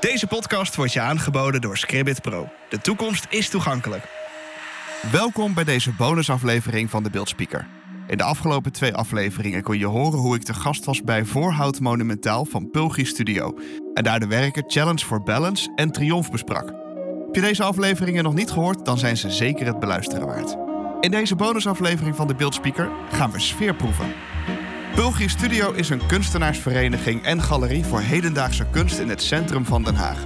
Deze podcast wordt je aangeboden door Scribbit Pro. De toekomst is toegankelijk. Welkom bij deze bonusaflevering van de Beeldspeaker. In de afgelopen twee afleveringen kon je horen hoe ik te gast was bij Voorhout Monumentaal van Pulgi Studio. En daar de werken Challenge for Balance en Triomf besprak. Heb je deze afleveringen nog niet gehoord, dan zijn ze zeker het beluisteren waard. In deze bonusaflevering van de Beeldspeaker gaan we sfeer proeven. Pulgi Studio is een kunstenaarsvereniging en galerie voor hedendaagse kunst in het centrum van Den Haag.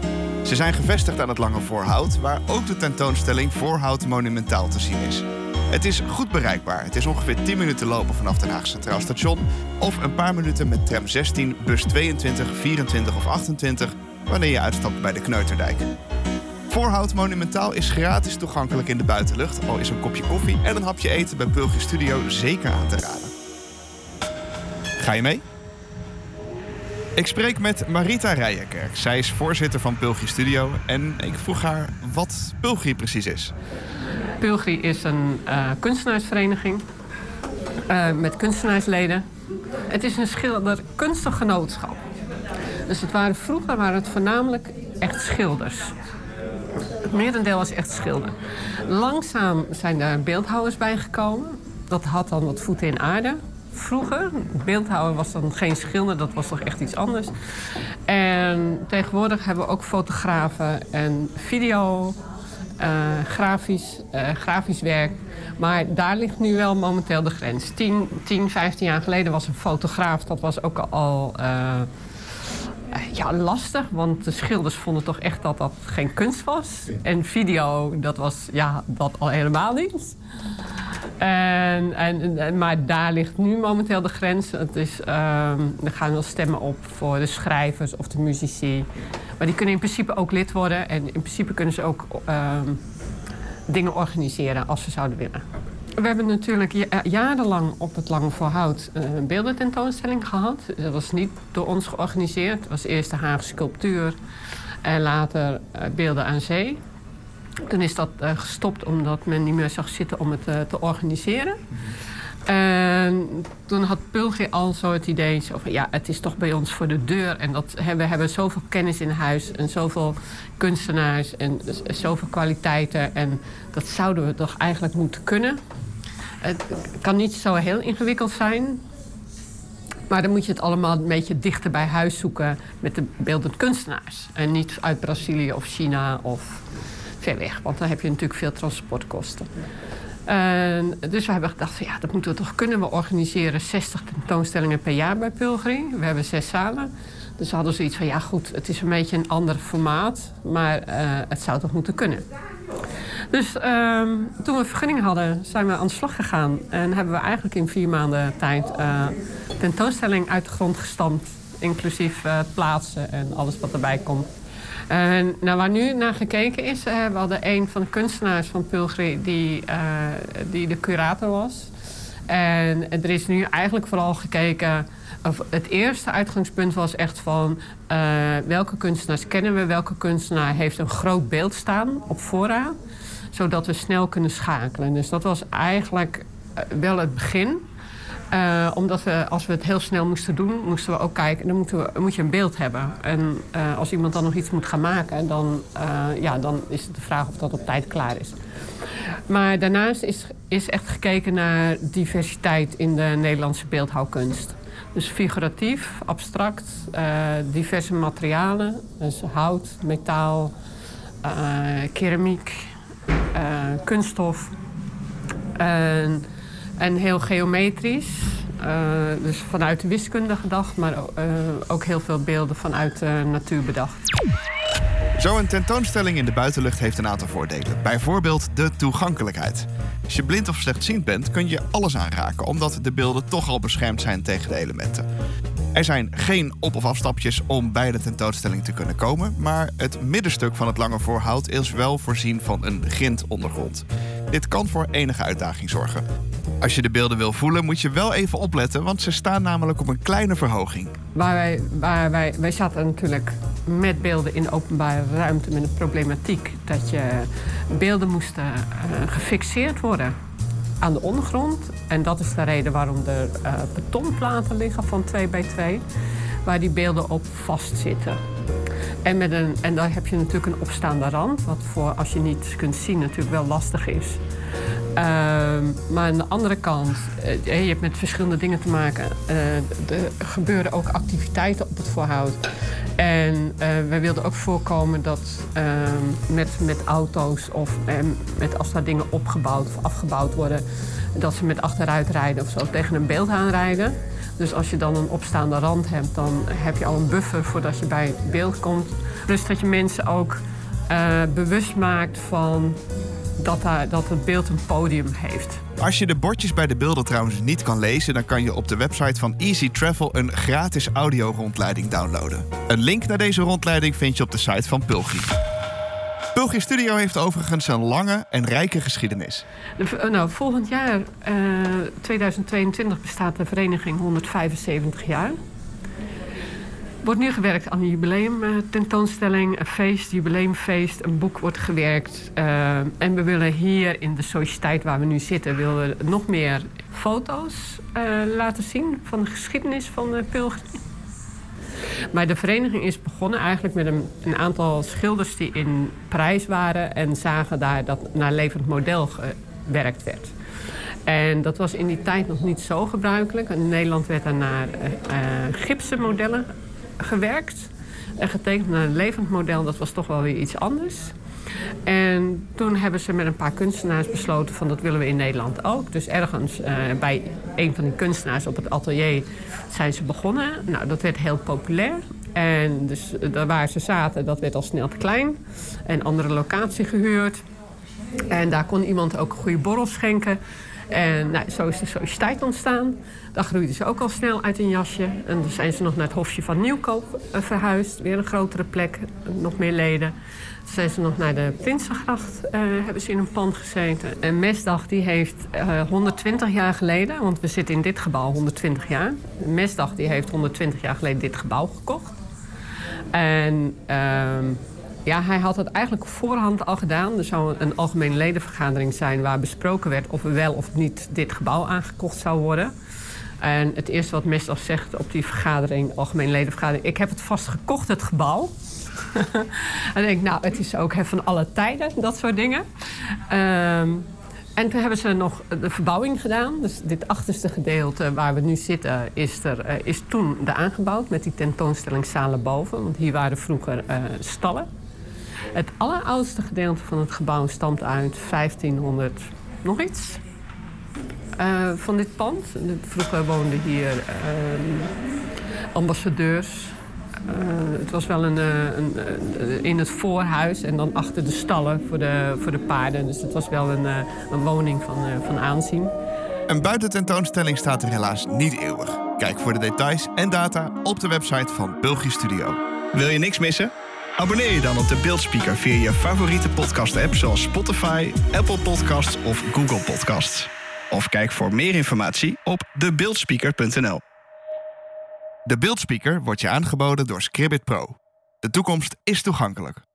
Ze zijn gevestigd aan het Lange Voorhout, waar ook de tentoonstelling Voorhout Monumentaal te zien is. Het is goed bereikbaar. Het is ongeveer 10 minuten lopen vanaf Den Haag Centraal Station of een paar minuten met tram 16, bus 22, 24 of 28 wanneer je uitstapt bij de Kneuterdijk. Voorhout Monumentaal is gratis toegankelijk in de buitenlucht, al is een kopje koffie en een hapje eten bij Pulgi Studio zeker aan te raden. Ga je mee? Ik spreek met Marita Rijenkerk. Zij is voorzitter van Pulgi Studio en ik vroeg haar wat Pulgi precies is. Pulgi is een uh, kunstenaarsvereniging uh, met kunstenaarsleden. Het is een schilder genootschap. Dus het waren, vroeger waren het voornamelijk echt schilders. Het merendeel was echt schilder. Langzaam zijn er beeldhouwers bijgekomen. Dat had dan wat voeten in aarde vroeger. Beeldhouwer was dan geen schilder, dat was toch echt iets anders. En tegenwoordig hebben we ook fotografen en video, uh, grafisch, uh, grafisch werk. Maar daar ligt nu wel momenteel de grens. 10, 10 15 jaar geleden was een fotograaf, dat was ook al uh, ja, lastig. Want de schilders vonden toch echt dat dat geen kunst was. En video, dat was ja, dat al helemaal niet. En, en, maar daar ligt nu momenteel de grens. Het is, um, er gaan wel stemmen op voor de schrijvers of de muzici. Maar die kunnen in principe ook lid worden. En in principe kunnen ze ook um, dingen organiseren als ze zouden willen. We hebben natuurlijk jarenlang op het Lange Voorhout een beeldententoonstelling gehad. Dat was niet door ons georganiseerd. Het was eerst de Haagse sculptuur en later beelden aan zee. Toen is dat uh, gestopt omdat men niet meer zag zitten om het uh, te organiseren. En toen had Pulgi al zo het idee van ja, het is toch bij ons voor de deur. En dat, we hebben zoveel kennis in huis en zoveel kunstenaars en zoveel kwaliteiten. En dat zouden we toch eigenlijk moeten kunnen. Het kan niet zo heel ingewikkeld zijn. Maar dan moet je het allemaal een beetje dichter bij huis zoeken met de beeldend kunstenaars. En niet uit Brazilië of China of ver weg. Want dan heb je natuurlijk veel transportkosten. En dus we hebben gedacht, ja, dat moeten we toch kunnen. We organiseren 60 tentoonstellingen per jaar bij Pulgri. We hebben zes zalen. Dus we hadden zoiets van, ja goed, het is een beetje een ander formaat. Maar uh, het zou toch moeten kunnen. Dus uh, toen we vergunning hadden, zijn we aan de slag gegaan. En hebben we eigenlijk in vier maanden tijd uh, tentoonstelling uit de grond gestampt. Inclusief uh, plaatsen en alles wat erbij komt. En nou, waar nu naar gekeken is, uh, we hadden een van de kunstenaars van Pulgri die, uh, die de curator was. En er is nu eigenlijk vooral gekeken. Of het eerste uitgangspunt was echt van welke kunstenaars kennen we, welke kunstenaar heeft een groot beeld staan op voorraad, zodat we snel kunnen schakelen. Dus dat was eigenlijk wel het begin. Uh, omdat we, als we het heel snel moesten doen, moesten we ook kijken. Dan moeten we, moet je een beeld hebben. En uh, als iemand dan nog iets moet gaan maken, dan, uh, ja, dan is het de vraag of dat op tijd klaar is. Maar daarnaast is, is echt gekeken naar diversiteit in de Nederlandse beeldhouwkunst. Dus figuratief, abstract, diverse materialen. Dus hout, metaal, keramiek, kunststof. En, en heel geometrisch. Uh, dus vanuit de wiskunde gedacht, maar uh, ook heel veel beelden vanuit de natuur bedacht. Zo'n tentoonstelling in de buitenlucht heeft een aantal voordelen. Bijvoorbeeld de toegankelijkheid. Als je blind of slechtziend bent, kun je alles aanraken, omdat de beelden toch al beschermd zijn tegen de elementen. Er zijn geen op- of afstapjes om bij de tentoonstelling te kunnen komen, maar het middenstuk van het lange voorhout is wel voorzien van een grindondergrond. Dit kan voor enige uitdaging zorgen. Als je de beelden wil voelen, moet je wel even opletten, want ze staan namelijk op een kleine verhoging. Waar wij, waar wij, wij zaten natuurlijk met beelden in openbare ruimte met een problematiek dat je beelden moesten uh, gefixeerd worden aan de ondergrond. En dat is de reden waarom er uh, betonplaten liggen van 2 bij 2, waar die beelden op vastzitten. En, met een, en daar heb je natuurlijk een opstaande rand, wat voor als je niet kunt zien natuurlijk wel lastig is. Ehm, maar aan de andere kant, uh, je hebt met verschillende dingen te maken. Uh, er gebeuren ook activiteiten op het voorhout. En uh, wij wilden ook voorkomen dat ehm, met, met auto's of met als daar dingen opgebouwd of afgebouwd worden, dat ze met achteruitrijden of zo tegen een beeld aanrijden. Dus als je dan een opstaande rand hebt, dan heb je al een buffer voordat je bij het beeld komt. Dus dat je mensen ook bewust maakt van dat, daar, dat het beeld een podium heeft. Als je de bordjes bij de beelden trouwens niet kan lezen, dan kan je op de website van Easy Travel een gratis audio-rondleiding downloaden. Een link naar deze rondleiding vind je op de site van Pulgi. Pulgi Studio heeft overigens een lange en rijke geschiedenis. nou, volgend jaar, uh, 2022, bestaat de vereniging 175 jaar wordt nu gewerkt aan een jubileumtentoonstelling, een feest, jubileumfeest, een boek wordt gewerkt. Uh, en we willen hier in de sociëteit waar we nu zitten, willen we nog meer foto's uh, laten zien van de geschiedenis van de Pilgrim. Maar de vereniging is begonnen eigenlijk met een, aantal schilders die in Parijs waren en zagen daar dat naar levend model gewerkt werd. En dat was in die tijd nog niet zo gebruikelijk. In Nederland werd er naar uh, gipsen modellen gewerkt en getekend naar een levend model. Dat was toch wel weer iets anders. En toen hebben ze met een paar kunstenaars besloten van dat willen we in Nederland ook. Dus ergens uh, bij een van die kunstenaars op het atelier zijn ze begonnen. Nou, dat werd heel populair. En dus daar waar ze zaten, dat werd al snel te klein. En andere locatie gehuurd. En daar kon iemand ook goede borrels schenken. En nou, zo is de sociëteit ontstaan. Daar groeiden ze ook al snel uit een jasje. En dan zijn ze nog naar het Hofje van Nieuwkoop uh, verhuisd. Weer een grotere plek, nog meer leden. Toen zijn ze nog naar de Prinsengracht, uh, hebben ze in een pand gezeten. En Mesdag die heeft uh, eh, 120 jaar geleden, want we zitten in dit gebouw 120 jaar. Mesdag die heeft 120 jaar geleden dit gebouw gekocht. En ehm, ja, hij had het eigenlijk voorhand al gedaan. Er zou een algemene ledenvergadering zijn waar besproken werd of wel of niet dit gebouw aangekocht zou worden. En het eerste wat Mesdag zegt op die vergadering, algemene ledenvergadering, ik heb het vast gekocht, het gebouw. en ik nou, het is ook van alle tijden, dat soort dingen. Um, en toen hebben ze nog de verbouwing gedaan. Dus dit achterste gedeelte waar we nu zitten, is, er, uh, is toen aangebouwd met die tentoonstellingszalen boven. Want hier waren vroeger uh, stallen. Het alleroudste gedeelte van het gebouw stamt uit 1500 nog iets. Uh, van dit pand. Vroeger woonden hier uh, ambassadeurs. Uh, het was wel een, een, in het voorhuis en dan achter de stallen voor de, voor de paarden. Dus het was wel een, een woning van, van aanzien. Een buitententoonstelling staat er helaas niet eeuwig. Kijk voor de details en data op de website van Belgisch Studio. Wil je niks missen? Abonneer je dan op de Beeldspeaker via je favoriete podcast-app zoals Spotify, Apple Podcasts of Google Podcasts. Of kijk voor meer informatie op debeeldspeaker.nl. De Beeldspeaker wordt je aangeboden door Scribbit Pro. De toekomst is toegankelijk.